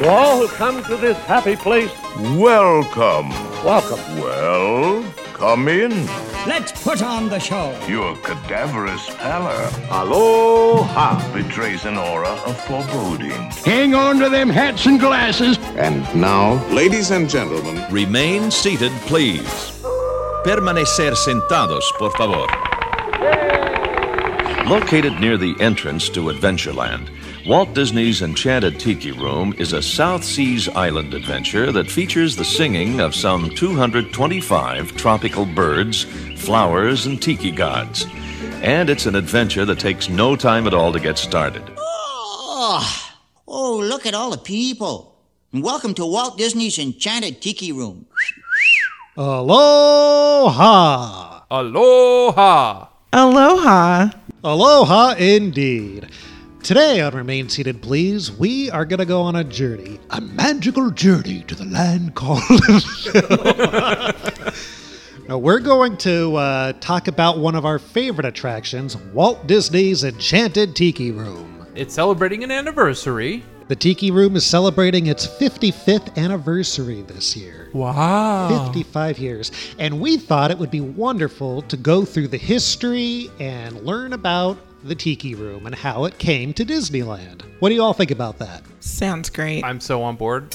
To all who come to this happy place, Welcome. welcome. Well, come in. Let's put on the show. Your cadaverous pallor Aloha. betrays an aura of foreboding. Hang on to them hats and glasses. And now, ladies and gentlemen, Remain seated, please. Permanecer sentados, por favor. Located near the entrance to Adventureland, Walt Disney's Enchanted Tiki Room is a South Seas island adventure that features the singing of some 225 tropical birds, flowers, and tiki gods. And it's an adventure that takes no time at all to get started. Oh, oh, look at all the people. And welcome to Walt Disney's Enchanted Tiki Room. Aloha! Aloha! Aloha. Aloha indeed. Today on Remain Seated Please, we are going to go on a journey, a magical journey to the land called. now, we're going to uh, talk about one of our favorite attractions, Walt Disney's Enchanted Tiki Room. It's celebrating an anniversary. The Tiki Room is celebrating its 55th anniversary this year. Wow. 55 years. And we thought it would be wonderful to go through the history and learn about the Tiki Room and how it came to Disneyland. What do you all think about that? Sounds great. I'm so on board.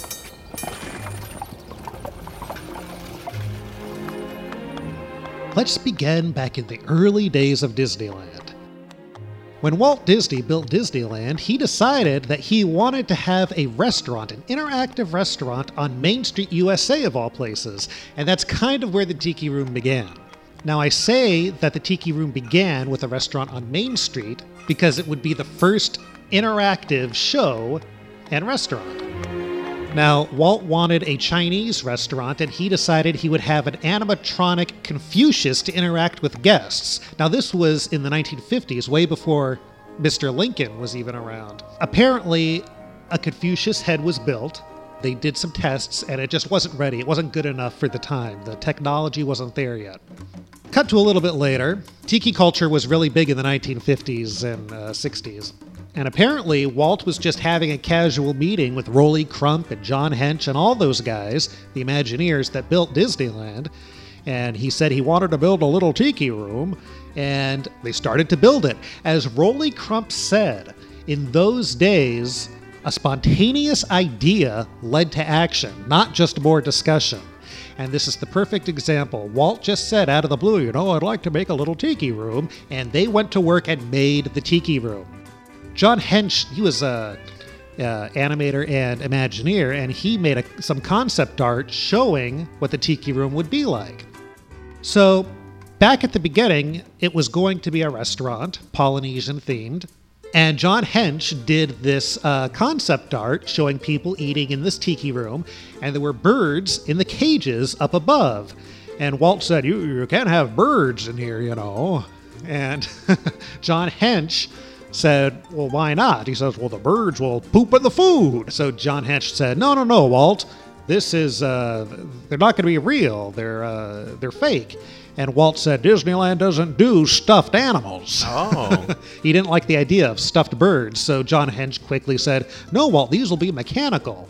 Let's begin back in the early days of Disneyland. When Walt Disney built Disneyland, he decided that he wanted to have a restaurant, an interactive restaurant on Main Street, USA, of all places, and that's kind of where the Tiki Room began. Now, I say that the Tiki Room began with a restaurant on Main Street because it would be the first interactive show and restaurant. Now, Walt wanted a Chinese restaurant, and he decided he would have an animatronic Confucius to interact with guests. Now, this was in the 1950s, way before Mr. Lincoln was even around. Apparently, a Confucius head was built. They did some tests, and it just wasn't ready. It wasn't good enough for the time. The technology wasn't there yet. Cut to a little bit later, tiki culture was really big in the 1950s and uh, 60s. And apparently, Walt was just having a casual meeting with Rolly Crump and John Hench and all those guys, the Imagineers that built Disneyland. And he said he wanted to build a little tiki room, and they started to build it. As Rolly Crump said, in those days, a spontaneous idea led to action, not just more discussion. And this is the perfect example. Walt just said out of the blue, you know, I'd like to make a little tiki room. And they went to work and made the tiki room. John Hench, he was a uh, animator and Imagineer, and he made a, some concept art showing what the tiki room would be like. So, back at the beginning, it was going to be a restaurant, Polynesian themed, and John Hench did this uh, concept art showing people eating in this tiki room, and there were birds in the cages up above. And Walt said, "You you can't have birds in here, you know." And John Hench said, Well, why not? He says, Well, the birds will poop in the food. So John Hench said, No, no, no, Walt. This is, uh, they're not going to be real. They're, uh, they're fake. And Walt said, Disneyland doesn't do stuffed animals. Oh. he didn't like the idea of stuffed birds. So John Hench quickly said, No, Walt, these will be mechanical.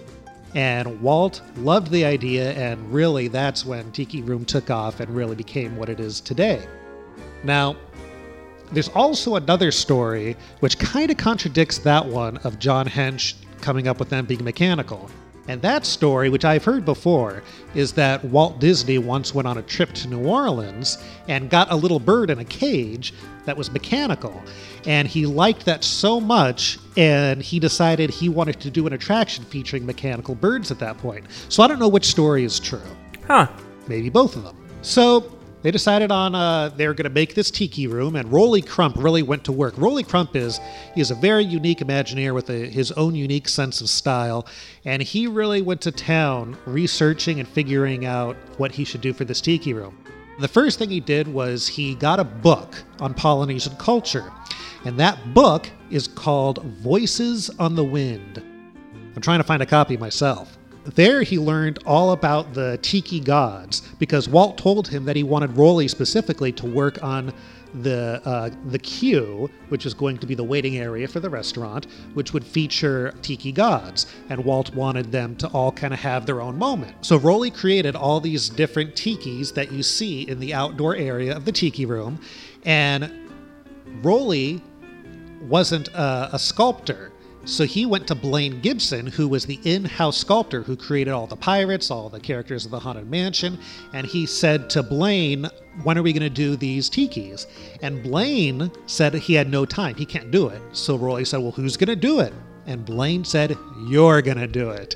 And Walt loved the idea, and really that's when Tiki Room took off and really became what it is today. Now, there's also another story which kind of contradicts that one of John Hench coming up with them being mechanical. And that story, which I've heard before, is that Walt Disney once went on a trip to New Orleans and got a little bird in a cage that was mechanical. And he liked that so much, and he decided he wanted to do an attraction featuring mechanical birds at that point. So I don't know which story is true. Huh. Maybe both of them. So they decided on uh, they were going to make this tiki room, and Rolly Crump really went to work. Rolly Crump is he is a very unique Imagineer with a, his own unique sense of style, and he really went to town researching and figuring out what he should do for this tiki room. The first thing he did was he got a book on Polynesian culture, and that book is called Voices on the Wind. I'm trying to find a copy myself. There, he learned all about the tiki gods because Walt told him that he wanted Rolly specifically to work on the uh, the queue, which is going to be the waiting area for the restaurant, which would feature tiki gods, and Walt wanted them to all kind of have their own moment. So Rolly created all these different tikis that you see in the outdoor area of the tiki room, and Rolly wasn't a, a sculptor. So he went to Blaine Gibson, who was the in house sculptor who created all the pirates, all the characters of the Haunted Mansion. And he said to Blaine, When are we going to do these tikis? And Blaine said he had no time. He can't do it. So Roy said, Well, who's going to do it? And Blaine said, You're going to do it.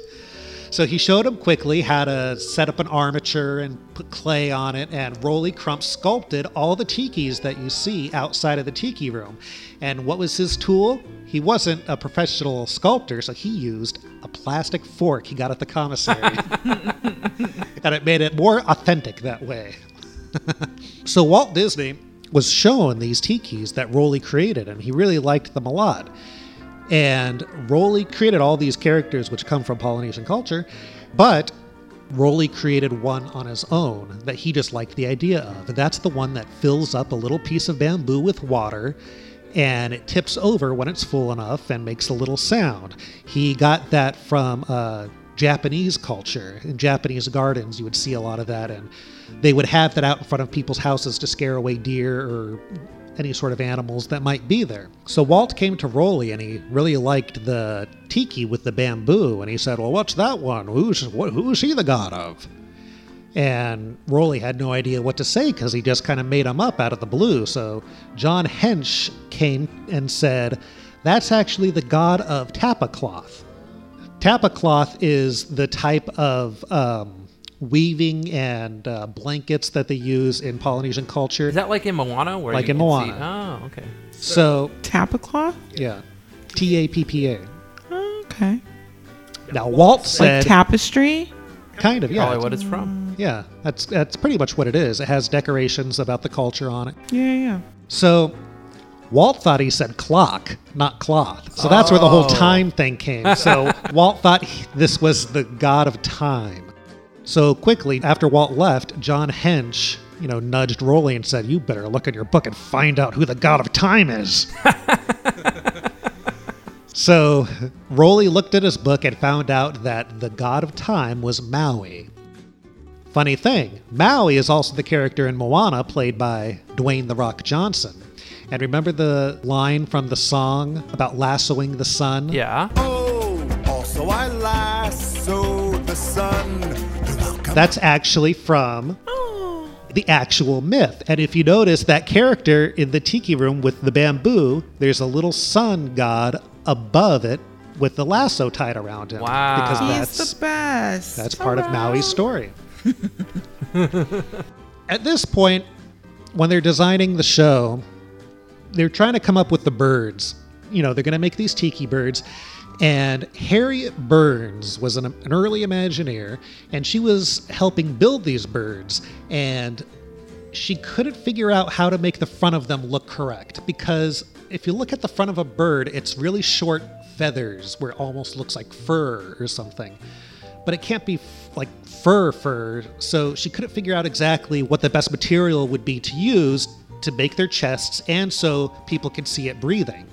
So he showed him quickly how to set up an armature and put clay on it, and Rolly Crump sculpted all the tikis that you see outside of the tiki room. And what was his tool? He wasn't a professional sculptor, so he used a plastic fork he got at the commissary. and it made it more authentic that way. so Walt Disney was shown these tikis that Rolly created, and he really liked them a lot. And Rolly created all these characters which come from Polynesian culture, but Rolly created one on his own that he just liked the idea of. And that's the one that fills up a little piece of bamboo with water and it tips over when it's full enough and makes a little sound. He got that from uh, Japanese culture. In Japanese gardens, you would see a lot of that, and they would have that out in front of people's houses to scare away deer or any sort of animals that might be there. So Walt came to Rolly and he really liked the tiki with the bamboo, and he said, "Well, what's that one? Who's who's he the god of?" And Rolly had no idea what to say because he just kind of made them up out of the blue. So John Hench came and said, "That's actually the god of tapa cloth. Tapa cloth is the type of um, weaving and uh, blankets that they use in Polynesian culture. Is that like in Moana? Where Like in Moana. See? Oh, okay. So Tapa cloth? yeah, T A P P A. Okay. Now Walt Like said, tapestry? kind of yeah, Probably what it's from. Yeah. That's that's pretty much what it is. It has decorations about the culture on it. Yeah, yeah. So Walt thought he said clock, not cloth. So that's where the whole Oh. time thing came. So Walt thought he- this was the god of time. So quickly after Walt left, John Hench, you know, nudged Rolly and said, "You better look at your book and find out who the god of time is." so Rolly looked at his book and found out that the god of time was Maui. Funny thing, Maui is also the character in Moana played by Dwayne The Rock Johnson. And remember the line from the song about lassoing the sun? Yeah. Oh, also I lasso the sun. That's actually from oh. the actual myth. And if you notice that character in the tiki room with the bamboo, there's a little sun god above it with the lasso tied around him. Wow. Because He's that's the best. That's part of Maui's story. At this point, when they're designing the show, they're trying to come up with the birds. You know, they're going to make these tiki birds. And Harriet Burns was an, an early Imagineer, and she was helping build these birds. And she couldn't figure out how to make the front of them look correct because if you look at the front of a bird, it's really short feathers where it almost looks like fur or something. But it can't be like fur fur. So she couldn't figure out exactly what the best material would be to use to make their chests and so people could see it breathing.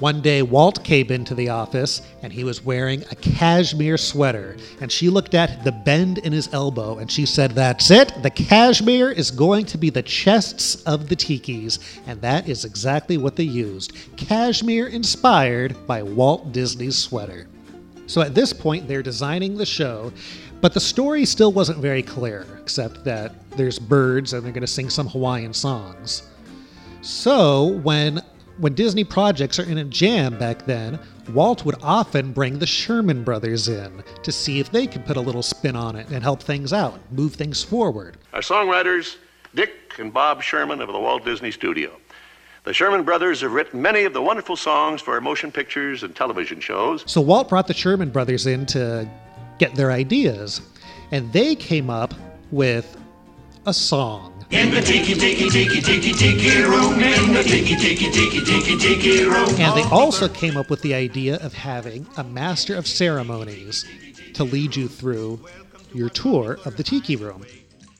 One day, Walt came into the office and he was wearing a cashmere sweater. And she looked at the bend in his elbow and she said, That's it. The cashmere is going to be the chests of the tikis. And that is exactly what they used. Cashmere inspired by Walt Disney's sweater. So at this point, they're designing the show, but the story still wasn't very clear, except that there's birds and they're going to sing some Hawaiian songs. So when when Disney projects are in a jam back then, Walt would often bring the Sherman brothers in to see if they could put a little spin on it and help things out, move things forward. Our songwriters, Dick and Bob Sherman of the Walt Disney Studio. The Sherman brothers have written many of the wonderful songs for our motion pictures and television shows. So Walt brought the Sherman brothers in to get their ideas, and they came up with a song. In the tiki tiki tiki tiki tiki room. In the tiki tiki tiki tiki tiki room. And they also came up with the idea of having a master of ceremonies to lead you through your tour of the tiki room.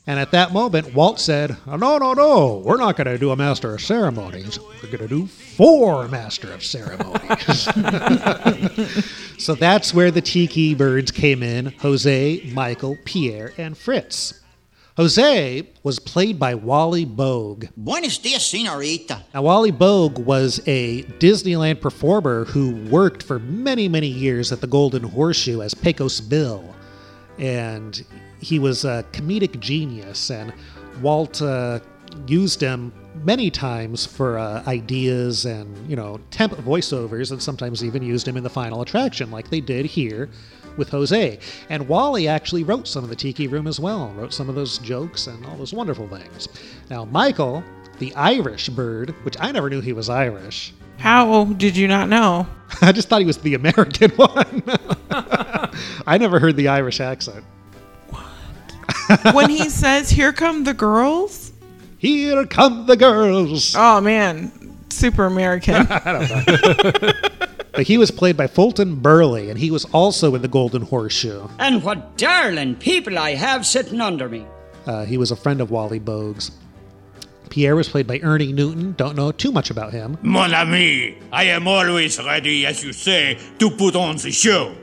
And at that moment, Walt said, "Oh, No, no, no, we're not going to do a Master of Ceremonies. We're going to do four Master of Ceremonies. so that's where the Tiki Birds came in Jose, Michael, Pierre, and Fritz. Jose was played by Wally Boag. Buenos dias, senorita. Now, Wally Boag was a Disneyland performer who worked for many, many years at the Golden Horseshoe as Pecos Bill. And he was a comedic genius, and Walt uh, used him many times for uh, ideas and, you know, temp voiceovers, and sometimes even used him in the final attraction, like they did here with Jose. And Wally actually wrote some of the Tiki Room as well, wrote some of those jokes and all those wonderful things. Now, Michael, the Irish bird, which I never knew he was Irish. How did you not know? I just thought he was the American one. I never heard the Irish accent. When he says, Here come the girls? Here come the girls. Oh, man. Super American. I don't know. but he was played by Fulton Burley, and he was also in the Golden Horseshoe. And what darling people I have sitting under me. Uh, he was a friend of Wally Boag's. Pierre was played by Ernie Newton. Don't know too much about him. Mon ami, I am always ready, as you say, to put on the show.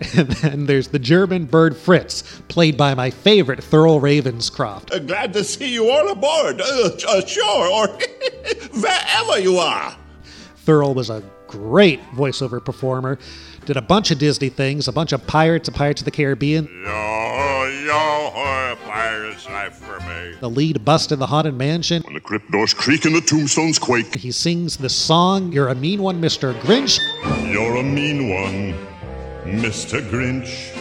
And then there's the German bird Fritz, played by my favorite Thurl Ravenscroft. Uh, glad to see you all aboard, uh, uh, shore, or wherever you are. Thurl was a great voiceover performer. Did a bunch of Disney things, a bunch of Pirates and Pirates of the Caribbean. Yo, yo, pirates, life for me. The lead bust in the Haunted Mansion. When the crypt doors creak and the tombstones quake. He sings the song, You're a Mean One, Mr. Grinch. You're a mean one, Mr. Grinch.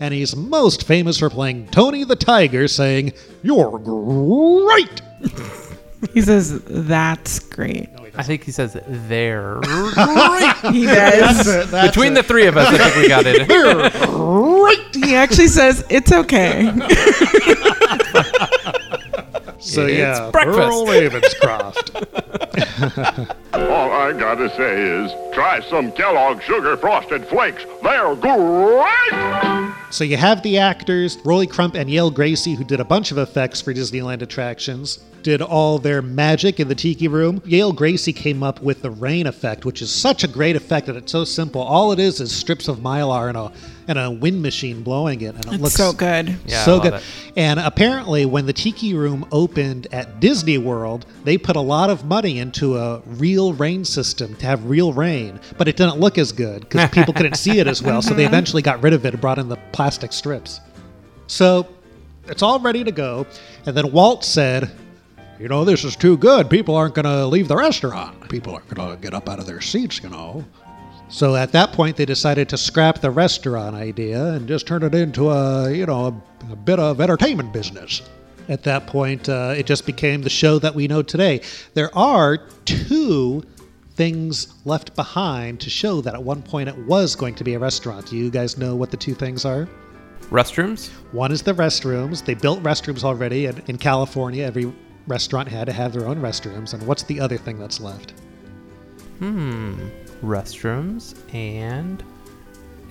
And he's most famous for playing Tony the Tiger, saying, You're great! he says, That's great. I think he says they're great. He does. That's it, that's Between it. the three of us, I think we got it. They're great! He actually says, It's okay. So It's yeah, breakfast. Earl Ravenscroft. All I gotta say is try some Kellogg Sugar Frosted Flakes. They're great! so you have the actors, Rolly Crump and Yale Gracie, who did a bunch of effects for Disneyland attractions, did all their magic in the Tiki Room. Yale Gracie came up with the rain effect, which is such a great effect that it's so simple. All it is is strips of mylar and a and a wind machine blowing it, and it It's looks so good. Yeah, I so love good. it. And apparently, when the Tiki Room opened at Disney World, they put a lot of money into a real rain system to have real rain, but it didn't look as good because people couldn't see it as well. So they mm-hmm. eventually got rid of it and brought in the plastic strips. So it's all ready to go. And then Walt said, You know, this is too good. People aren't going to leave the restaurant. People aren't going to get up out of their seats, you know. So at that point, they decided to scrap the restaurant idea and just turn it into a, you know, a, a bit of entertainment business. At that point, uh, it just became the show that we know today. There are two things left behind to show that at one point it was going to be a restaurant. Do you guys know what the two things are? Restrooms? One is the restrooms. They built restrooms already, and in California, every restaurant had to have their own restrooms. And what's the other thing that's left? Hmm. Restrooms and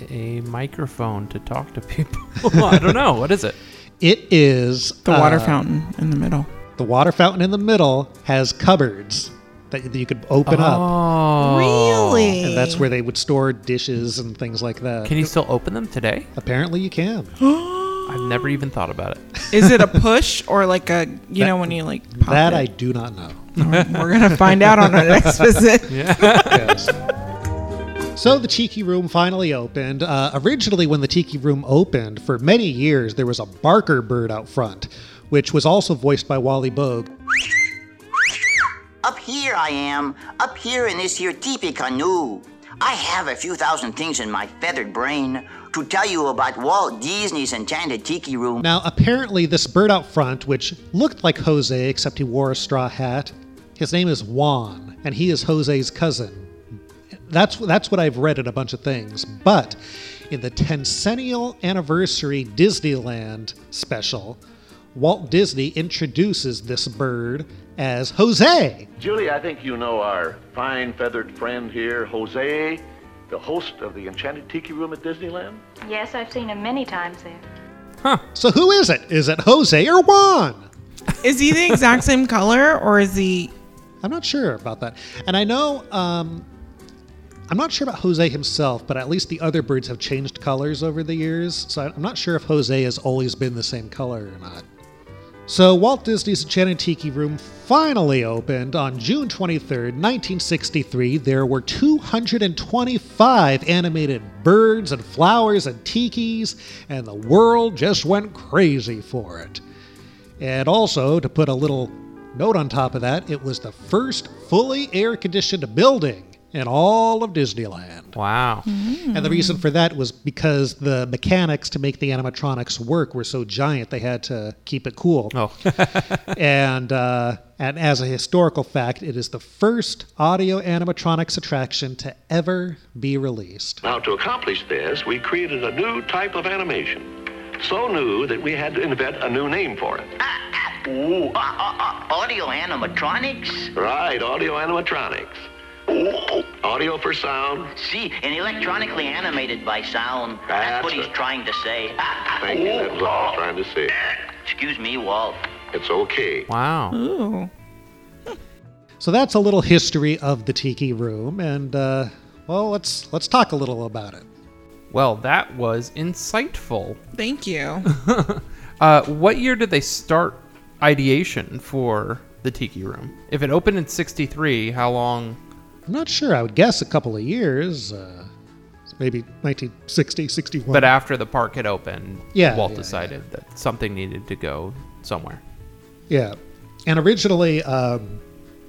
a microphone to talk to people. I don't know. What is it? It is The water uh, fountain in the middle. The water fountain in the middle has cupboards that that you could open up, Oh. Really? and that's where they would store dishes and things like that. Can you still open them today? Apparently, you can. I've never even thought about it. Is it a push or like a, you know, when you like pop that it? I do not know. We're going to find out on our next visit. yes. So the Tiki Room finally opened. Uh, originally, when the Tiki Room opened, for many years, there was a Barker bird out front, which was also voiced by Wally Boag. Up here I am, up here in this here teepee canoe. I have a few thousand things in my feathered brain to tell you about Walt Disney's Enchanted Tiki Room. Now, apparently, this bird out front, which looked like Jose except he wore a straw hat, his name is Juan, and he is Jose's cousin. That's that's what I've read in a bunch of things. But in the tencennial anniversary Disneyland special, Walt Disney introduces this bird as Jose. Julie, I think you know our fine feathered friend here, Jose, the host of the Enchanted Tiki Room at Disneyland. Yes, I've seen him many times there. Huh. So who is it? Is it Jose or Juan? Is he the exact same color or is he I'm not sure about that. And I know um, I'm not sure about Jose himself, but at least the other birds have changed colors over the years. So I'm not sure if Jose has always been the same color or not. So Walt Disney's Enchanted Tiki Room finally opened on June 23rd, 1963. There were 225 animated birds and flowers and tikis, and the world just went crazy for it. And also, to put a little note on top of that, it was the first fully air conditioned building in all of Disneyland. Wow. And the reason for that was because the mechanics to make the animatronics work were so giant they had to keep it cool. Oh. and uh, and as a historical fact, it is the first audio animatronics attraction to ever be released. Now, to accomplish this, we created a new type of animation. So new that we had to invent a new name for it. Ooh, uh, uh, uh, audio animatronics? Right, audio animatronics. Ooh, audio for sound. See, and electronically animated by sound. That's, what he's it. trying to say. Thank you. That was all I was trying to say. Excuse me, Walt. It's okay. Wow. Ooh. So that's a little history of the Tiki Room, and uh, well, let's let's talk a little about it. Well, that was insightful. Thank you. Uh, what year did they start ideation for the Tiki Room? If it opened in 63, how long? I'm not sure. I would guess a couple of years, uh, maybe 1960, 61. But after the park had opened, Yeah, Walt yeah, decided that something needed to go somewhere. Yeah. And originally, um,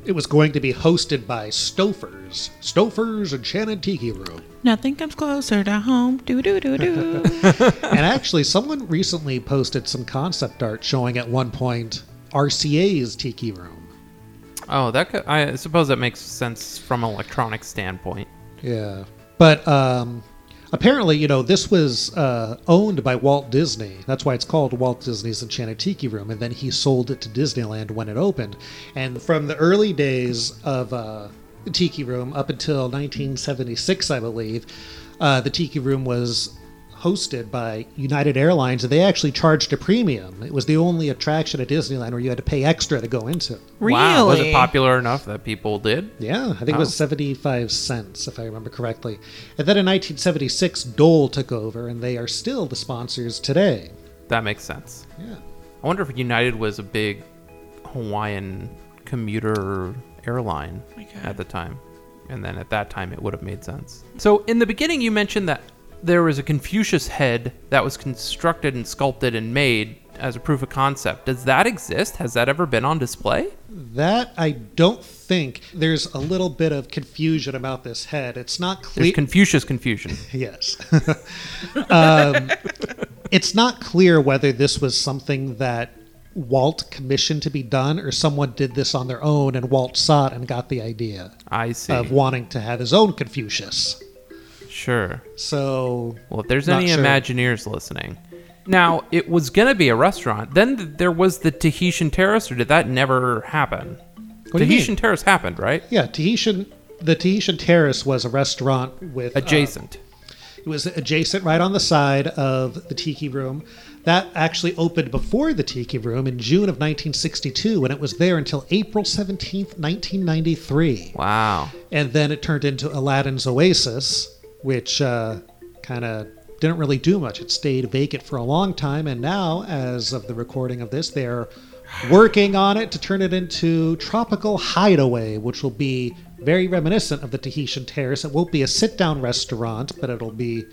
it was going to be hosted by Stouffer's. Stouffer's Enchanted Tiki Room. Nothing comes closer to home. Do do do do. and actually, someone recently posted some concept art showing at one point RCA's Tiki Room. Oh, that could, I suppose that makes sense from an electronic standpoint. Yeah. But um, apparently, you know, this was uh, owned by Walt Disney. That's why it's called Walt Disney's Enchanted Tiki Room. And then he sold it to Disneyland when it opened. And from the early days of uh, Tiki Room up until 1976, I believe, uh, the Tiki Room was hosted by United Airlines, and they actually charged a premium. It was the only attraction at Disneyland where you had to pay extra to go into. Wow, was it popular enough that people did? Yeah, I think it Oh. was 75 cents, if I remember correctly. And then in 1976, Dole took over, and they are still the sponsors today. That makes sense. Yeah. I wonder if United was a big Hawaiian commuter airline at the time. And then at that time, it would have made sense. So, in the beginning, you mentioned that there was a Confucius head that was constructed and sculpted and made as a proof of concept. Does that exist? Has that ever been on display? That I don't think. There's a little bit of confusion about this head. It's not clear. There's. Confucius confusion. yes. um, it's not clear whether this was something that Walt commissioned to be done or someone did this on their own and Walt saw it and got the idea I see. of wanting to have his own Confucius. Sure. So, Well, if there's any sure. Imagineers listening. Now, it was going to be a restaurant. Then th- there was the Tahitian Terrace, or did that never happen? What do you Tahitian mean? Terrace happened, right? Yeah, Tahitian. The Tahitian Terrace was a restaurant with uh, Adjacent. it was adjacent, right on the side of the Tiki Room. That actually opened before the Tiki Room in June of 1962, and it was there until April 17th, 1993. Wow. And then it turned into Aladdin's Oasis, which uh, kind of didn't really do much. It stayed vacant for a long time, and now, as of the recording of this, they're working on it to turn it into Tropical Hideaway, which will be very reminiscent of the Tahitian Terrace. It won't be a sit-down restaurant, but it'll be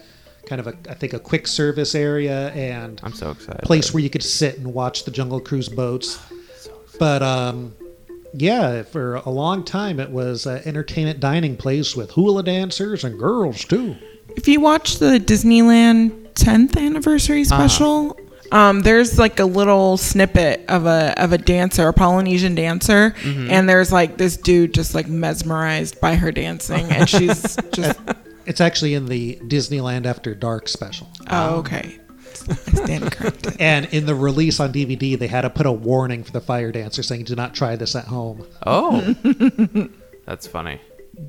kind of a, I think, a quick service area and I'm so excited. place where you could sit and watch the Jungle Cruise boats. But um, yeah, for a long time it was an entertainment dining place with hula dancers and girls too. If you watch the Disneyland 10th anniversary special, um, there's like a little snippet of a of a dancer, a Polynesian dancer, Mhm. and there's like this dude just like mesmerized by her dancing, and she's just It's actually in the Disneyland After Dark special. oh okay. I stand corrected. And in the release on DVD, they had to put a warning for the fire dancer saying, "Do not try this at home." Oh. That's funny.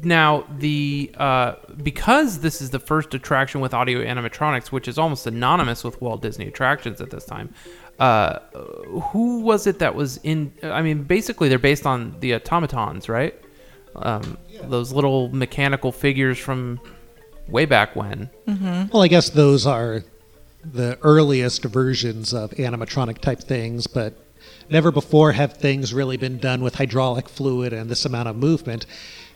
Now the uh, because this is the first attraction with audio animatronics, which is almost synonymous with Walt Disney attractions at this time. Uh, who was it that was in? I mean, basically they're based on the automatons, right? Um, Those little mechanical figures from way back when. Well, I guess those are the earliest versions of animatronic type things, but never before have things really been done with hydraulic fluid and this amount of movement.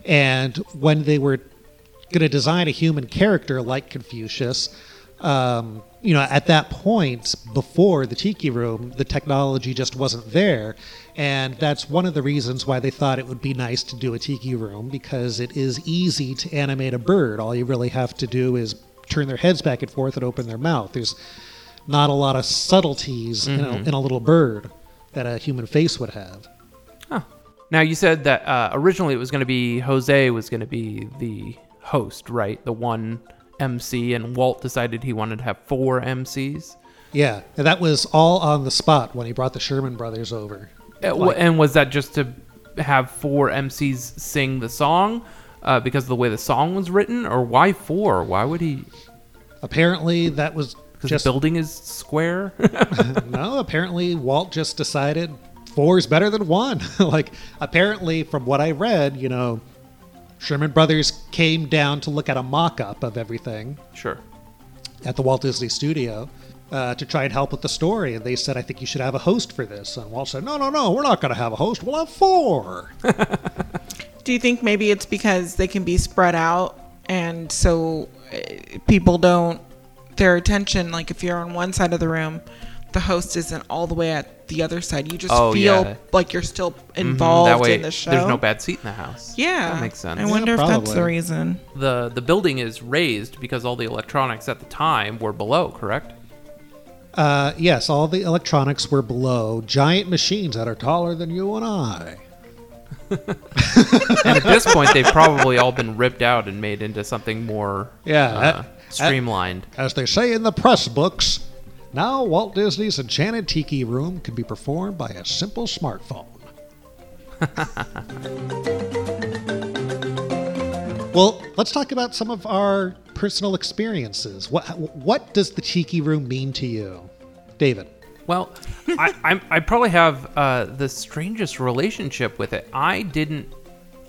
And when they were going to design a human character like Confucius, um, you know, at that point, before the Tiki Room, the technology just wasn't there. And that's one of the reasons why they thought it would be nice to do a Tiki Room because it is easy to animate a bird. All you really have to do is turn their heads back and forth and open their mouth. There's not a lot of subtleties in, a, in a little bird that a human face would have. Now you said that uh, originally it was going to be Jose was going to be the host, right? The one MC, and Walt decided he wanted to have four MCs. Yeah, and that was all on the spot when he brought the Sherman brothers over. Uh, w- and was that just to have four MCs sing the song uh, because of the way the song was written, or why four? Why would he? Apparently, that was Because just the building is square. no. Apparently, Walt just decided four is better than one. like, apparently, from what I read, you know, Sherman Brothers came down to look at a mock-up of everything. Sure. At the Walt Disney Studio. Uh, to try and help with the story, and they said, "I think you should have a host for this." And Walt said, "No, no, no, we're not going to have a host. We'll have four. Do you think maybe it's because they can be spread out and so uh, people don't their attention like if you're on one side of the room, the host isn't all the way at the other side. You just Oh, feel yeah. like you're still Mhm, involved that way, in the show. There's no bad seat in the house. Yeah, that makes sense. I wonder if that's the reason. The the building is raised because all the electronics at the time were below. Correct. Uh, yes, all the electronics were below giant machines that are taller than you and I. and at this point, they've probably all been ripped out and made into something more Yeah, uh, that- streamlined. As they say in the press books, now Walt Disney's Enchanted Tiki Room can be performed by a simple smartphone. well, let's talk about some of our personal experiences. What what does the Tiki Room mean to you, David? Well, I, I'm, I probably have uh, the strangest relationship with it. I didn't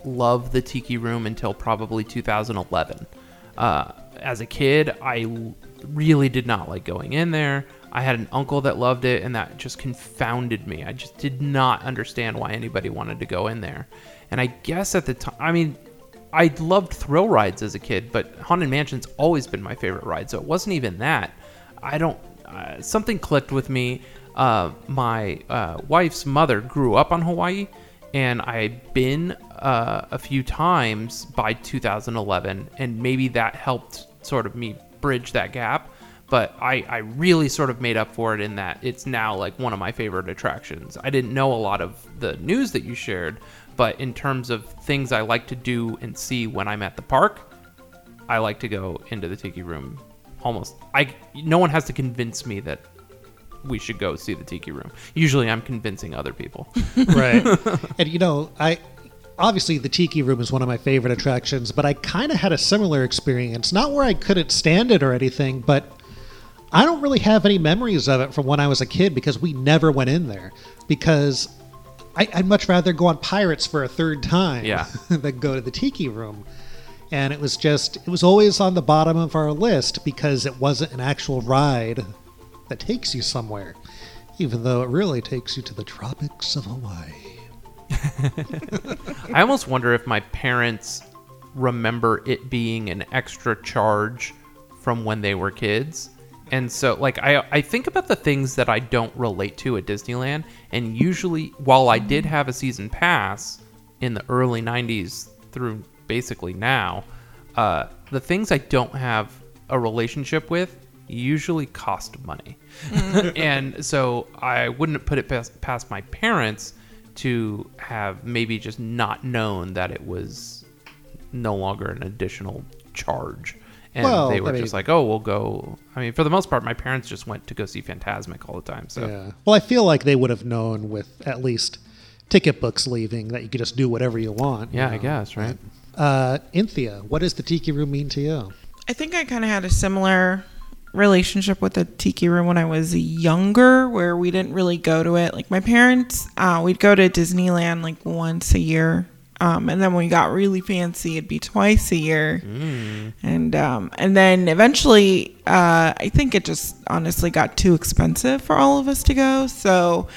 love the Tiki Room until probably 2011. Uh, as a kid, I really did not like going in there. I had an uncle that loved it, and that just confounded me. I just did not understand why anybody wanted to go in there. And I guess at the time, I mean, I loved thrill rides as a kid, but Haunted Mansion's always been my favorite ride, so it wasn't even that. I don't. Uh, something clicked with me. Uh, my uh, wife's mother grew up on Hawaii, and I had been uh, a few times by 2011, and maybe that helped sort of me bridge that gap. But I, I really sort of made up for it in that it's now like one of my favorite attractions. I didn't know a lot of the news that you shared, but in terms of things I like to do and see when I'm at the park, I like to go into the tiki room. Almost, I no one has to convince me that we should go see the tiki room. Usually, I'm convincing other people. right. And you know, I obviously the Tiki Room is one of my favorite attractions, but I kind of had a similar experience. Not where I couldn't stand it or anything, but I don't really have any memories of it from when I was a kid because we never went in there. Because I, I'd much rather go on Pirates for a third time Yeah. than go to the Tiki Room. And it was just, it was always on the bottom of our list because it wasn't an actual ride that takes you somewhere, even though it really takes you to the tropics of Hawaii. I almost wonder if my parents remember it being an extra charge from when they were kids. And so like I I think about the things that I don't relate to at Disneyland and usually while I did mm-hmm. have a season pass in the early 90s through basically now, uh, the things I don't have a relationship with usually cost money. and so I wouldn't put it past, past my parents to have maybe just not known that it was no longer an additional charge. And Well, they were I just like, oh, we'll go. I mean, for the most part, my parents just went to go see Fantasmic all the time. So Yeah. Well, I feel like they would have known with at least ticket books leaving that you could just do whatever you want. you Yeah, I guess, right? Uh, Anthea, what does the Tiki Room mean to you? I think I kind of had a similar relationship with the tiki room when I was younger, where we didn't really go to it. Like my parents, uh, we'd go to Disneyland like once a year, um, and then when we got really fancy, it'd be twice a year. And um, and then eventually, uh, I think it just honestly got too expensive for all of us to go. So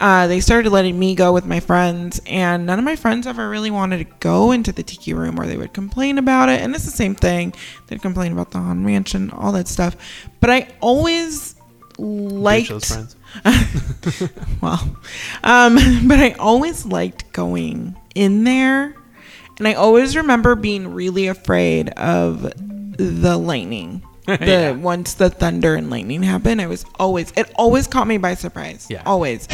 uh, they started letting me go with my friends, and none of my friends ever really wanted to go into the tiki room, or they would complain about it. And it's the same thing; they'd complain about the haunted mansion, all that stuff. But I always liked. those friends. well, um, but I always liked going in there, and I always remember being really afraid of the lightning. The Yeah. once the thunder and lightning happened, I was always it always caught me by surprise. Yeah. always.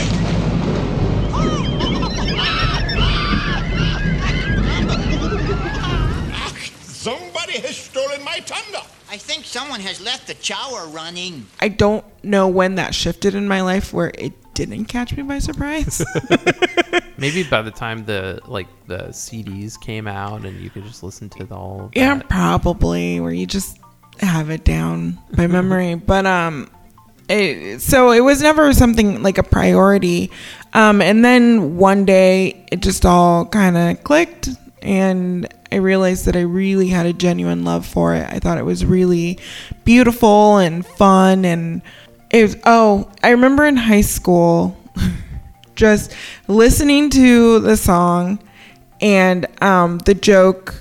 Somebody has stolen my thunder. I think someone has left the shower running. I don't know when that shifted in my life where it didn't catch me by surprise. Maybe by the time the like the CDs came out and you could just listen to the all. Yeah, that. probably where you just have it down by memory. but um, it, so it was never something like a priority. Um, and then one day it just all kind of clicked, and I realized that I really had a genuine love for it. I thought it was really beautiful and fun, and it was. Oh, I remember in high school. just listening to the song and um, the joke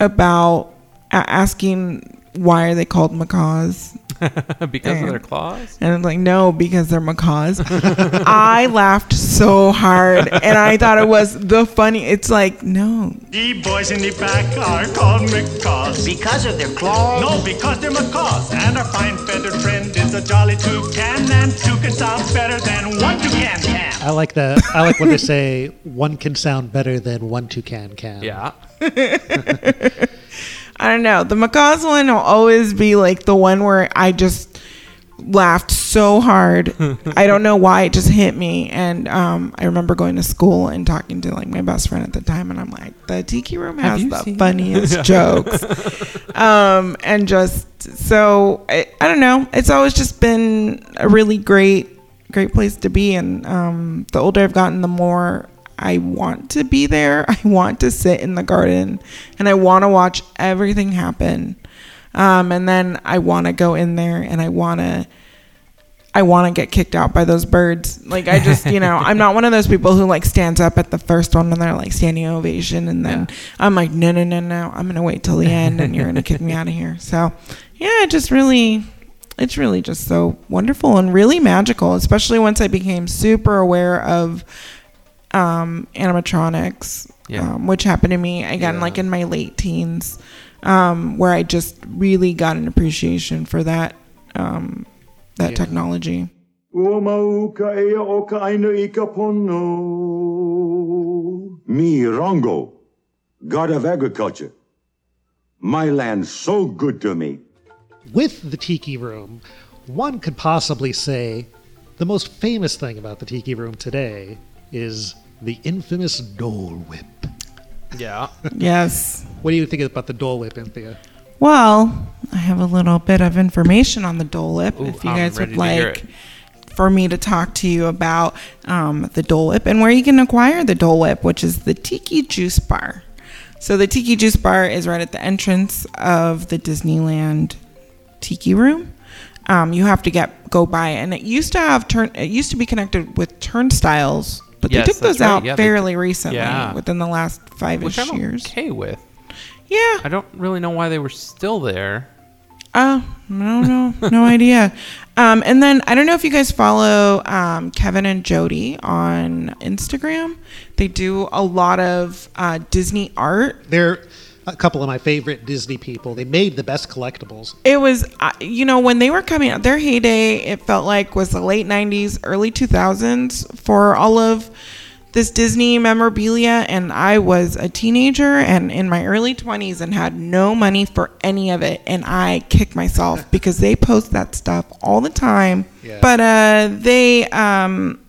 about asking why are they called macaws because of their claws. and I'm like no because they're macaws i laughed so hard and i thought it was the funny it's like no The boys in the back are called macaws. Because of their claws? No, because they're macaws. And our fine feathered friend is a jolly toucan. And two can sound better than one toucan can. I like that. I like when they say one can sound better than one toucan can. Yeah. i don't know. The macaws one will always be like the one where i just laughed so hard. I don't know why. It just hit me. And um, i remember going to school and talking to like my best friend at the time and i'm like the tiki room has the funniest jokes. Um, and just so I, I don't know. It's always just been a really great great place to be. And um, the older i've gotten the more i want to be there i want to sit in the garden and i want to watch everything happen um, and then i want to go in there and i want to I want to get kicked out by those birds. Like I just, you know, I'm not one of those people who like stands up at the first one and they're like standing ovation, and then I'm like, no, no, no, no, I'm gonna wait till the end, and you're gonna kick me out of here. So, yeah, it just really, it's really just so wonderful and really magical, especially once I became super aware of um, animatronics, Yeah. um, which happened to me again, like in my late teens, um, where I just really got an appreciation for that. Um, that Yeah. technology. Ua mau ka ea o ka aina i ka pono. Me, Rongo, god of agriculture. My land's so good to me. With the Tiki Room, one could possibly say the most famous thing about the Tiki Room today is the infamous Dole Whip. Yeah. Yes. What do you think about the Dole Whip, Anthea? Well, I have a little bit of information on the Dole Whip. Ooh, if you I'm guys would like for me to talk to you about um, the Dole Whip and where you can acquire the Dole Whip, which is the Tiki Juice Bar. So the Tiki Juice Bar is right at the entrance of the Disneyland Tiki Room. Um, you have to get go by, it. and it used to have turn. It used to be connected with turnstiles, but Yes, they took that's those right. out Yeah, fairly took- recently, Yeah. within the last five Which I'm years. okay with. Yeah. I don't really know why they were still there. Uh, no, no, no idea. Um, and then I don't know if you guys follow um, Kevin and Jody on Instagram. They do a lot of uh, Disney art. They're a couple of my favorite Disney people. They made the best collectibles. It was, you know, when they were coming out, their heyday, it felt like was the late 90s, early 2000s for all of this Disney memorabilia. And I was a teenager and in my early 20s and had no money for any of it. And I kicked myself because they post that stuff all the time. Yeah. But uh, they, um,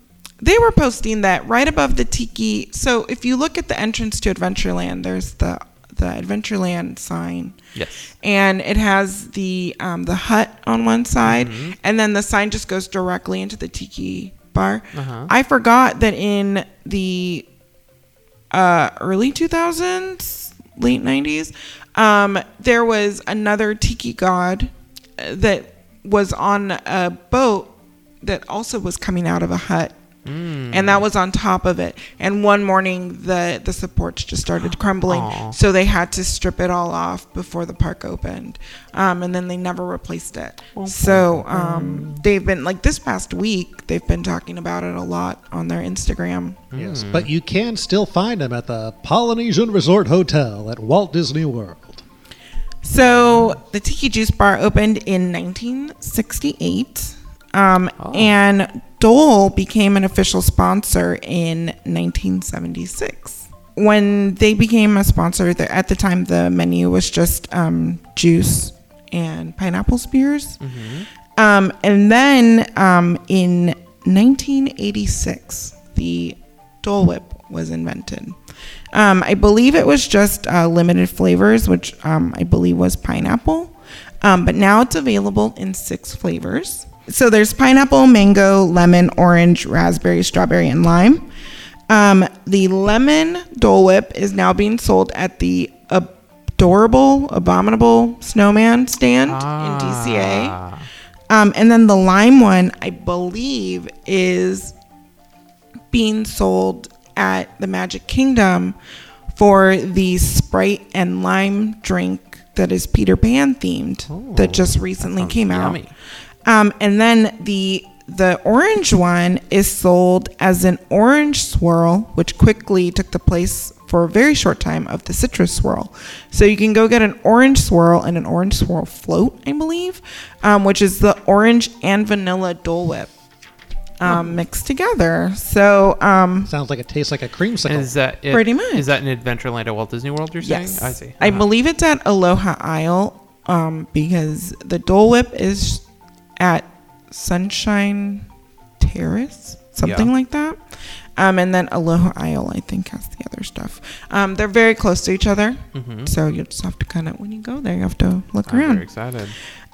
they were posting that right above the tiki. So if you look at the entrance to Adventureland, there's the the Adventureland sign. Yes. And it has the um, the hut on one side, Mm-hmm. and then the sign just goes directly into the tiki bar. Uh-huh. I forgot that in the uh, early 2000s, late 90s, um, there was another tiki god uh, that was on a boat that also was coming out of a hut. Mm. And that was on top of it. And one morning, the the supports just started crumbling, Aw. so they had to strip it all off before the park opened. Um, and then they never replaced it. So um, they've been like this past week, they've been talking about it a lot on their Instagram. Yes, but you can still find them at the Polynesian Resort Hotel at Walt Disney World. So the Tiki Juice Bar opened in 1968, um, and Dole became an official sponsor in 1976. When they became a sponsor, the, at the time the menu was just um, juice and pineapple spears. Um, and then um, in 1986, the Dole Whip was invented. Um, I believe it was just uh, limited flavors, which um, I believe was pineapple. Um, but now it's available in six flavors. So there's pineapple, mango, lemon, orange, raspberry, strawberry, and lime. Um, the lemon Dole Whip is now being sold at the adorable, abominable snowman stand in DCA. Um, and then the lime one, I believe, is being sold at the Magic Kingdom for the Sprite and lime drink that is Peter Pan themed that just recently came out. Yummy. Um, and then the the orange one is sold as an orange swirl, which quickly took the place for a very short time of the citrus swirl. So you can go get an orange swirl and an orange swirl float, I believe, um, which is the orange and vanilla Dole Whip um, mixed together. So um, Sounds like it tastes like a creamsicle. Is that it, Pretty much. Is that in Adventureland at Walt Disney World? You're saying? Yes. I see. I Uh-huh. believe it's at Aloha Isle um, because the Dole Whip is at Sunshine Terrace, something Yeah. like that. Um, and then Aloha Isle, I think, has the other stuff. Um, they're very close to each other. Mhm. So you just have to kind of, when you go there, you have to look I'm around. very excited.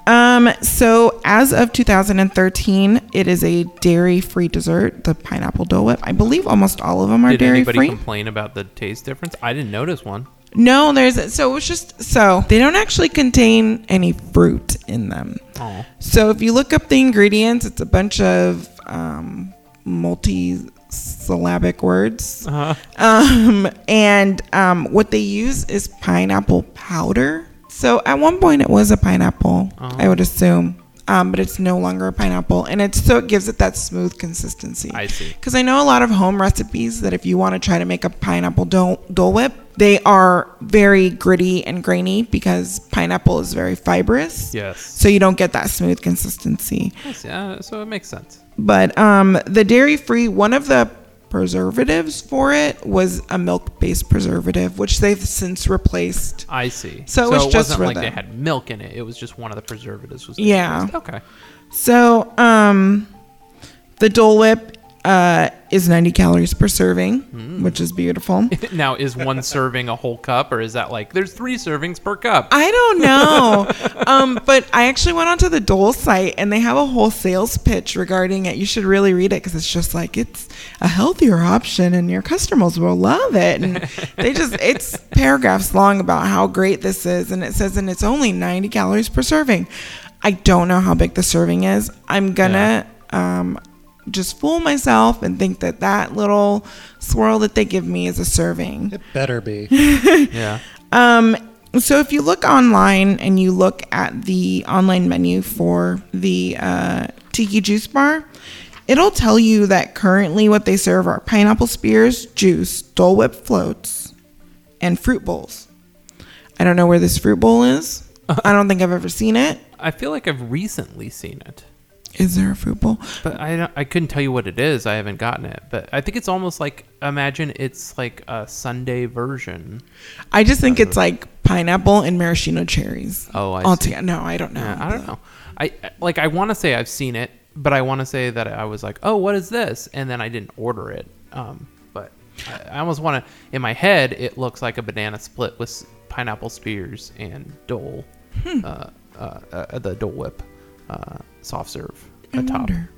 Um, so as of 2013, it is a dairy-free dessert, the pineapple Dole Whip. I believe almost all of them are Did dairy-free. Did anybody complain about the taste difference? I didn't notice one. No, there's so it's just so they don't actually contain any fruit in them. Oh. So if you look up the ingredients, it's a bunch of um, multi-syllabic words, Uh-huh. um, and um, what they use is pineapple powder. So at one point it was a pineapple, I would assume. Um, but it's no longer a pineapple, and it's so it gives it that smooth consistency. I see. Because I know a lot of home recipes that if you want to try to make a pineapple Dole, Dole Whip, they are very gritty and grainy because pineapple is very fibrous. Yes. So you don't get that smooth consistency. Yes, yeah, so it makes sense. But um, the dairy free, one of the preservatives for it was a milk based preservative, which they've since replaced. I see. So it was just wasn't like they had milk in it. It was just one of the preservatives. Was Yeah. Okay. So, um, the Dole Whip uh, is 90 calories per serving, Mm. which is beautiful. now, is one serving a whole cup, or is that like there's three servings per cup? I don't know. um, but I actually went onto the Dole site and they have a whole sales pitch regarding it. You should really read it because it's just like it's a healthier option and your customers will love it. And they just, it's paragraphs long about how great this is. And it says, and it's only 90 calories per serving. I don't know how big the serving is. I'm gonna um, just fool myself and think that that little swirl that they give me is a serving. It better be. yeah. Um, so if you look online and you look at the online menu for the uh, Tiki Juice Bar, it'll tell you that currently what they serve are pineapple spears, juice, Dole Whip floats, and fruit bowls. I don't know where this fruit bowl is. I don't think I've ever seen it. I feel like I've recently seen it, Is there a fruit bowl? but I don't, I couldn't tell you what it is. I haven't gotten it, but I think it's almost like imagine it's like a sundae version. I just think it's like pineapple and maraschino cherries. Oh, I all see. together. No, I don't know. Yeah, I don't know. I like I want to say I've seen it, but I want to say that I was like, "Oh, what is this?" and then I didn't order it. Um, but I, I almost want to. In my head, it looks like a banana split with pineapple spears and Dole, Hmm. uh, uh, uh, the Dole Whip uh, soft serve I atop. wonder.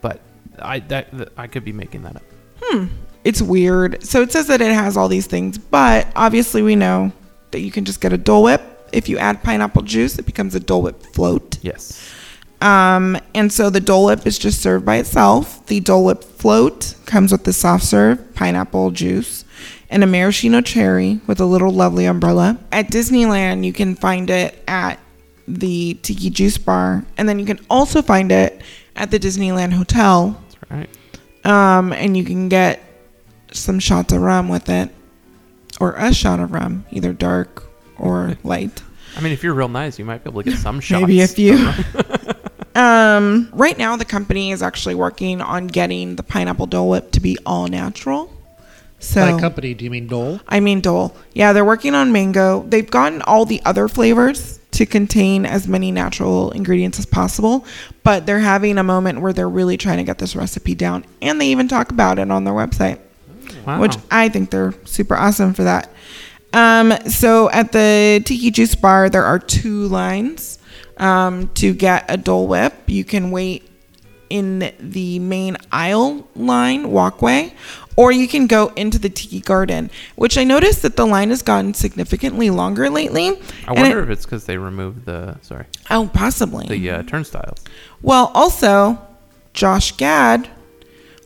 But I that, that I could be making that up. Hmm. It's weird. So it says that it has all these things, but obviously we know that you can just get a Dole Whip. If you add pineapple juice, it becomes a Dole Whip float. Yes. Um, and so the Dole Whip is just served by itself. The Dole Whip float comes with the soft serve, pineapple juice, and a maraschino cherry with a little lovely umbrella. At Disneyland, you can find it at the Tiki Juice Bar, and then you can also find it at the Disneyland Hotel. That's right. Um, and you can get some shots of rum with it, or a shot of rum, either dark or light. I mean, if you're real nice, you might be able to get some shots. Maybe a few. um, right now, the company is actually working on getting the pineapple Dole Whip to be all natural. So By company, do you mean Dole? I mean Dole. Yeah, they're working on mango. They've gotten all the other flavors to contain as many natural ingredients as possible, but they're having a moment where they're really trying to get this recipe down, and they even talk about it on their website, Wow. which I think they're super awesome for that. Um, so at the Tiki Juice Bar, there are two lines um, to get a Dole Whip. You can wait in the main aisle line walkway, or you can go into the Tiki Garden, which I noticed that the line has gotten significantly longer lately. I wonder it- if it's because they removed the sorry. Oh, possibly. The uh, turnstiles. Well, also, Josh Gad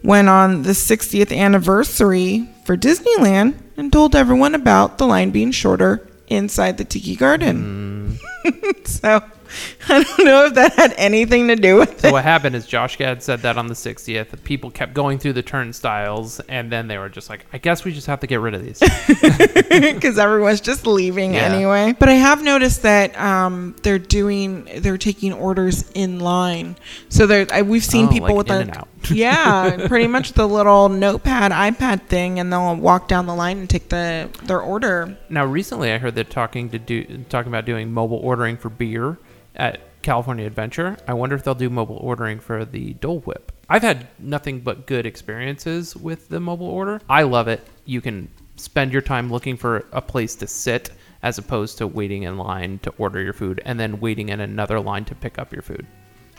went on the 60th anniversary for Disneyland and told everyone about the line being shorter inside the Tiki Garden. so I don't know if that had anything to do with So it. what happened is Josh Gad said that on the 60th. The people kept going through the turnstiles, and then they were just like, "I guess we just have to get rid of these." because everyone's just leaving Yeah. anyway. But I have noticed that um, they're doing, they're taking orders in line. So there, I, we've seen Oh, people like with in a, and out. Yeah, pretty much the little notepad, iPad thing, and they'll walk down the line and take the their order. now, recently, I heard they're talking to do talking about doing mobile ordering for beer at California Adventure. I wonder if they'll do mobile ordering for the Dole Whip. I've had nothing but good experiences with the mobile order. I love it. You can spend your time looking for a place to sit as opposed to waiting in line to order your food and then waiting in another line to pick up your food.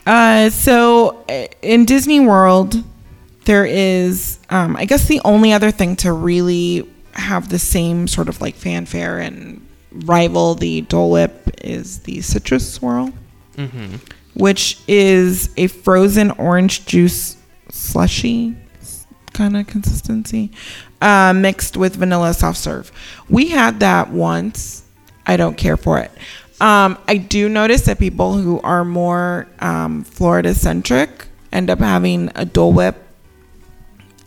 Uh, so uh, in Disney World, there is, um, I guess, the only other thing to really have the same sort of like fanfare and rival the Dole Whip is the Citrus Swirl, Mhm. which is a frozen orange juice slushy kind of consistency uh, mixed with vanilla soft serve. We had that once. I don't care for it. Um, I do notice that people who are more um, Florida centric end up having a Dole Whip,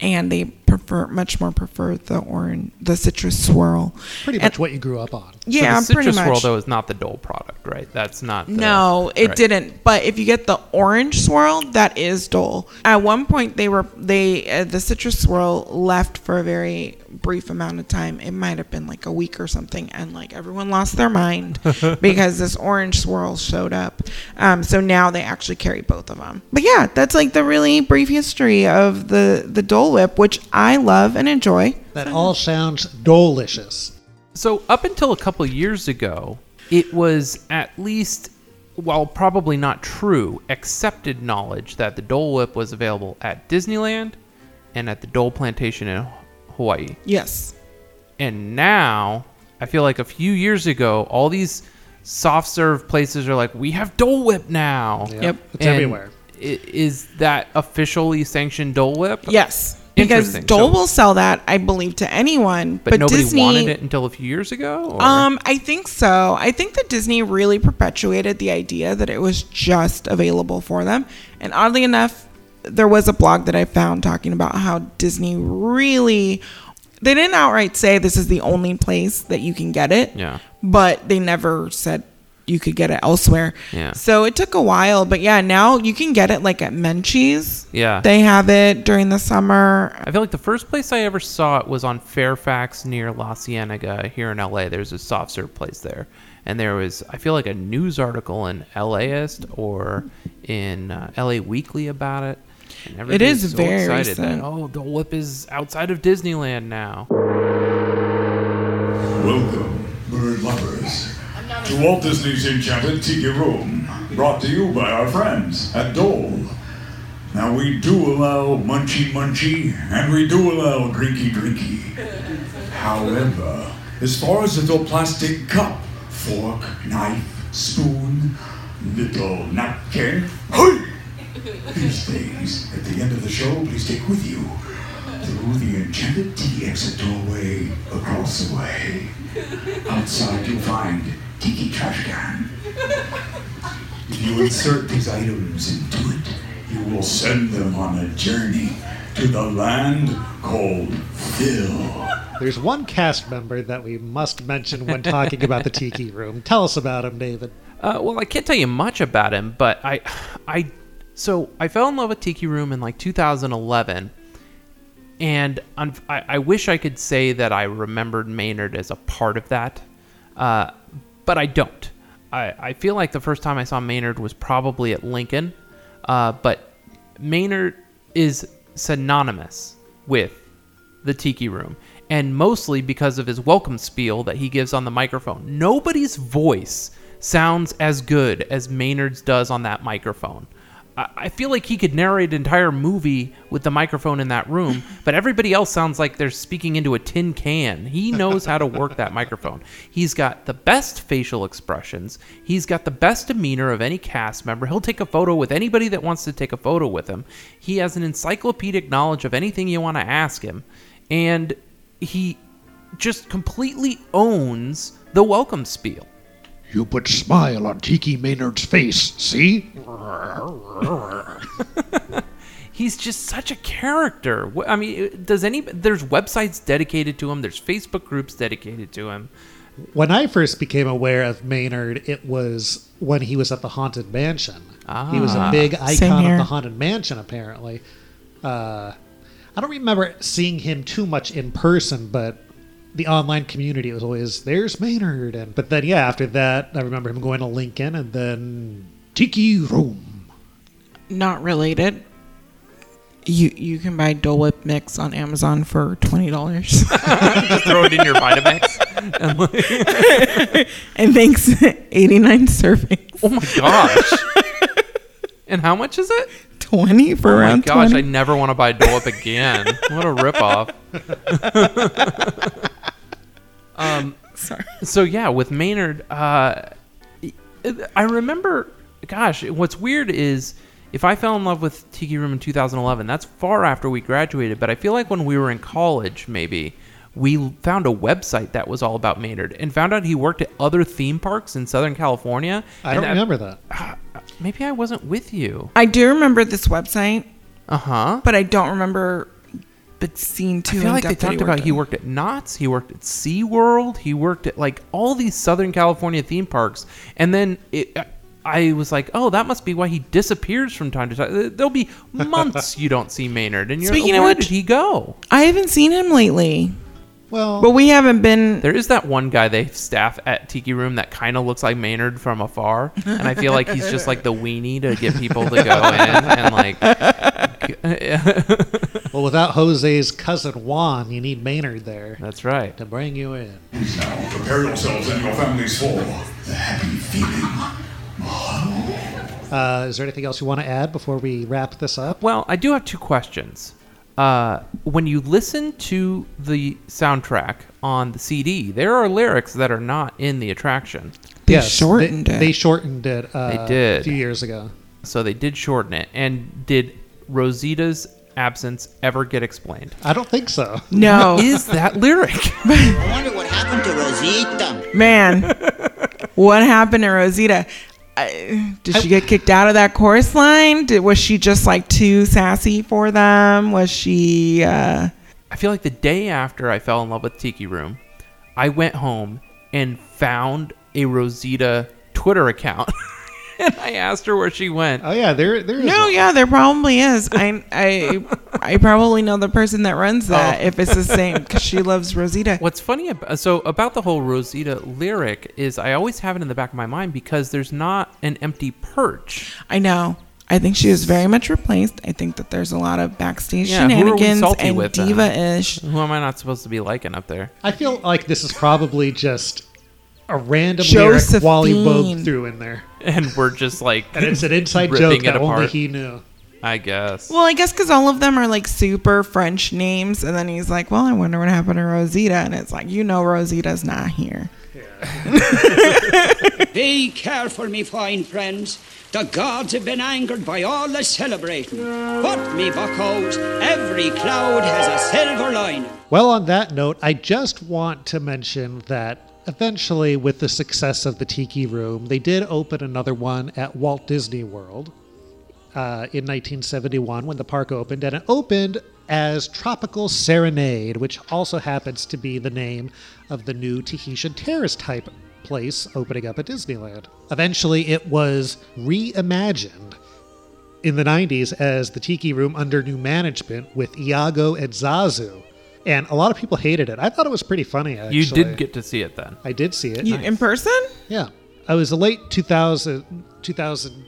and they prefer much more prefer the orange, the citrus swirl. Pretty And- much what you grew up on. Yeah, so the pretty citrus swirl though is not the Dole product, right? That's not. The, No, it right. didn't. But if you get the orange swirl, that is Dole. At one point, they were they uh, the citrus swirl left for a very brief amount of time. It might have been like a week or something, and like everyone lost their mind because this orange swirl showed up. Um, so now they actually carry both of them. But yeah, that's like the really brief history of the the Dole Whip, which I love and enjoy. That all sounds delicious. So up until a couple years ago, it was at least, while probably not true, accepted knowledge that the Dole Whip was available at Disneyland and at the Dole Plantation in Hawaii. Yes. And now, I feel like a few years ago, all these soft serve places are like, we have Dole Whip now. Yep. Yep. It's everywhere. i- Is that officially sanctioned Dole Whip? Yes. Because Dole So- will sell that, I believe, to anyone. but, nobody Disney, wanted it until a few years ago. Or? Um, I think so. I think that Disney really perpetuated the idea that it was just available for them. And oddly enough, there was a blog that I found talking about how Disney really they didn't outright say this is the only place that you can get it. Yeah. But they never said you could get it elsewhere. Yeah. So it took a while, but yeah, now you can get it like at Menchie's. Yeah. They have it during the summer. I feel like the first place I ever saw it was on Fairfax near La Cienega here in LA. There's a soft serve place there. And there was, I feel like, a news article in LAist or in uh, LA Weekly about it. And everybody so very excited that, oh, the whip is outside of Disneyland now. Welcome, bird lovers. To Walt Disney's Enchanted Tiki Room, brought to you by our friends at Dole. Now, we do allow munchy munchy, and we do allow drinky drinky. However, as far as the plastic cup, fork, knife, spoon, little napkin, hey! these things at the end of the show, please take with you through the enchanted tea exit doorway across the way. Outside, you'll find tiki trash can. If you insert these items into it, you will send them on a journey to the land called Phil. There's one cast member that we must mention when talking about the Tiki Room. Tell us about him, David. Uh, well, I can't tell you much about him, but I, I, so I fell in love with Tiki Room in like 2011, and I'm, I, I wish I could say that I remembered Maynard as a part of that, uh, but I don't. I, I feel like the first time I saw Maynard was probably at Lincoln, uh, but Maynard is synonymous with the Tiki Room, and mostly because of his welcome spiel that he gives on the microphone. Nobody's voice sounds as good as Maynard's does on that microphone. I feel like he could narrate an entire movie with the microphone in that room, but everybody else sounds like they're speaking into a tin can. He knows how to work that microphone. He's got the best facial expressions. He's got the best demeanor of any cast member. He'll take a photo with anybody that wants to take a photo with him. He has an encyclopedic knowledge of anything you want to ask him. And he just completely owns the welcome spiel. You put smile on Tiki Maynard's face, see? He's just such a character. I mean, does any there's websites dedicated to him, there's Facebook groups dedicated to him. When I first became aware of Maynard, it was when he was at the Haunted Mansion. he was a Ah. big icon of the Haunted Mansion, apparently. Uh, I don't remember seeing him too much in person, but the online community was always there's Maynard, and but then yeah, after that, I remember him going to Lincoln, and then Tiki Room. Not related. You you can buy Dole Whip mix on Amazon for twenty dollars. Just throw it in your Vitamix. And like- thanks eighty nine servings. oh my gosh. and how much is it? Twenty for oh my around gosh, I never want to buy Dole Whip again. what a ripoff. um, Sorry. So yeah, with Maynard, uh, I remember. Gosh, what's weird is if I fell in love with Tiki Room in 2011, that's far after we graduated. But I feel like when we were in college, maybe we found a website that was all about Maynard and found out he worked at other theme parks in Southern California. I don't And remember that. Maybe I wasn't with you. I do remember this website, Uh huh. but I don't remember but seeing I too feel like they depth that talked about worked he worked at Knott's, he worked at SeaWorld, he worked at like all these Southern California theme parks. And then it, I was like, oh, that must be why he disappears from time to time. There'll be months you don't see Maynard. And you're Speaking like, of where which- did he go? I haven't seen him lately. Well, But we haven't been There is that one guy they staff at Tiki Room that kind of looks like Maynard from afar, and I feel like he's just like the weenie to get people to go in and like. well, without Jose's cousin Juan, you need Maynard there That's right. to bring you in. Now, prepare yourselves and your families for the happy feeling. Uh, is there anything else you want to add before we wrap this up? Well, I do have two questions. Uh, when you listen to the soundtrack on the CD, there are lyrics that are not in the attraction. They yes, shortened they, it. They shortened it. Uh, They did. a few years ago. So they did shorten it. And did Rosita's absence ever get explained? I don't think so. No. What is that lyric? I wonder what happened to Rosita. Man, what happened to Rosita? I, did she get kicked out of that chorus line? Did, was she just like too sassy for them? Was she? Uh, I feel like the day after I fell in love with Tiki Room, I went home and found a Rosita Twitter account. and I asked her where she went. Oh yeah, there there is. no, one. yeah, there probably is. I I I probably know the person that runs oh. that Oh. if it's the same because she loves Rosita. What's funny about uh, so about the whole Rosita lyric is I always have it in the back of my mind because there's not an empty perch. I know. I think she was very much replaced. I think that there's a lot of backstage Yeah, who are we shenanigans and with diva-ish. Who am I not supposed to be liking up there? I feel like this is probably just a random lyric Wally Josephine. Boag threw in there. And we're just like, And it's an inside joke it that only he knew. I guess. Well, I guess because all of them are like super French names, and then he's like, "Well, I wonder what happened to Rosita," and it's like, you know, Rosita's not here. Be careful, me fine friends. The gods have been angered by all the celebrating. But, me buckos, every cloud has a silver lining. Well, on that note, I just want to mention that eventually, with the success of the Tiki Room, they did open another one at Walt Disney World uh, in 1971 when the park opened, and it opened as Tropical Serenade, which also happens to be the name of the new Tahitian Terrace type place opening up at Disneyland. Eventually, it was reimagined in the 90s as the Tiki Room under new management with Iago and Zazu. And a lot of people hated it. I thought it was pretty funny, actually. You did get to see it then. I did see it. You, In person? Yeah. I was a late 2000, 2000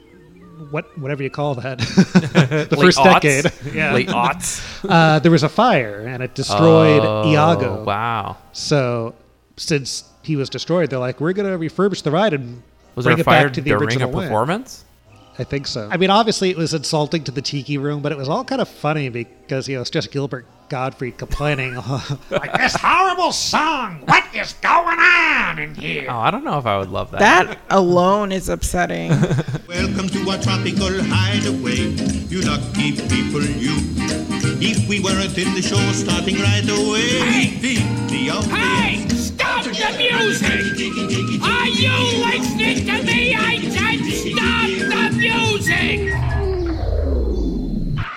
what, whatever you call that. the Late first aughts? decade. Yeah. Late aughts? uh, there was a fire and it destroyed Oh, Iago. wow. So since he was destroyed, they're like, we're going to refurbish the ride and Was bring there a it fire back to the during a original way. performance? I think so. I mean, obviously, it was insulting to the Tiki Room, but it was all kind of funny because you know it's just Gilbert Gottfried complaining. like this horrible song. What is going on in here? Oh, I don't know if I would love that. That alone is upsetting. Welcome to our tropical hideaway, you lucky people, you. If we weren't in the show starting right away, we'd be the. Hey, stop the music! Are you listening to me? I said stop the music!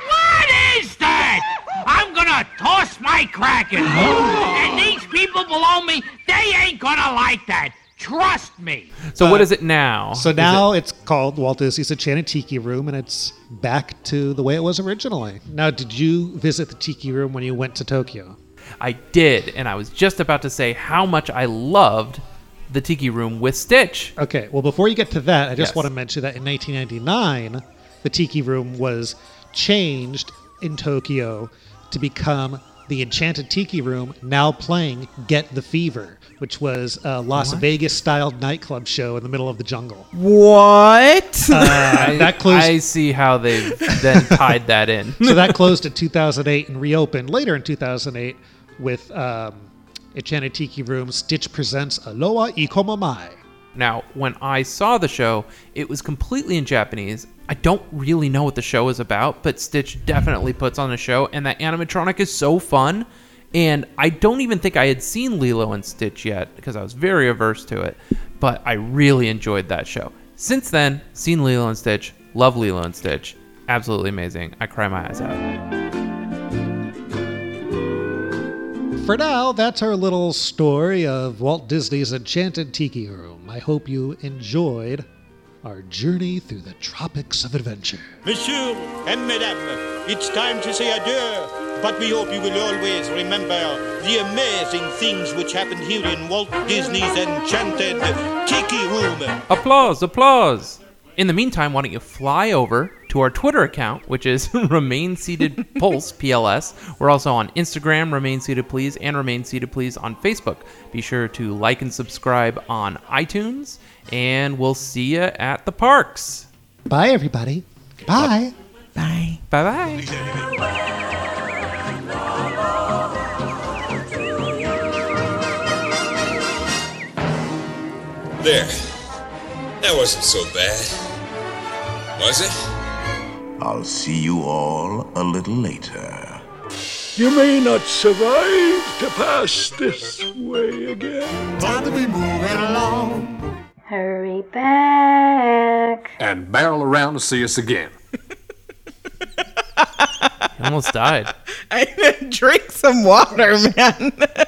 What is that? I'm gonna toss my kraken. and these people below me, they ain't gonna like that. Trust me. So what is it now? So now it- it's called Walt Disney's Enchanted Tiki Room, and it's back to the way it was originally. Now, did you visit the Tiki Room when you went to Tokyo? I did, and I was just about to say how much I loved the Tiki Room with Stitch. Okay, well, before you get to that, I just Yes. want to mention that in 1999, the Tiki Room was changed in Tokyo to become the Enchanted Tiki Room, now playing Get the Fever, which was a Las What? Vegas styled nightclub show in the middle of the jungle. What? Uh, I, that closed. I see how they've then tied that in. so that closed in 2008 and reopened later in 2008 with um, Enchanted Tiki Room Stitch Presents Aloha Ikomamai. Now, when I saw the show, it was completely in Japanese. I don't really know what the show is about, but Stitch definitely puts on a show, and that animatronic is so fun. And I don't even think I had seen Lilo and Stitch yet because I was very averse to it, but I really enjoyed that show. Since then, seen Lilo and Stitch, love Lilo and Stitch, absolutely amazing. I cry my eyes out. For now, that's our little story of Walt Disney's Enchanted Tiki Room. I hope you enjoyed our journey through the tropics of adventure. Monsieur and Madame, it's time to say adieu. But we hope you will always remember the amazing things which happened here in Walt Disney's Enchanted Tiki Room. Applause, applause. In the meantime, why don't you fly over to our Twitter account, which is Remain Seated Pulse PLS. We're also on Instagram, Remain Seated Please, and Remain Seated Please on Facebook. Be sure to like and subscribe on iTunes, and we'll see you at the parks. Bye, everybody. Bye. Bye. Bye bye. There. That wasn't so bad. Was it? I'll see you all a little later. You may not survive to pass this way again. Time to be moving along. Hurry back. And barrel around to see us again. Almost died. I need to drink some water, man.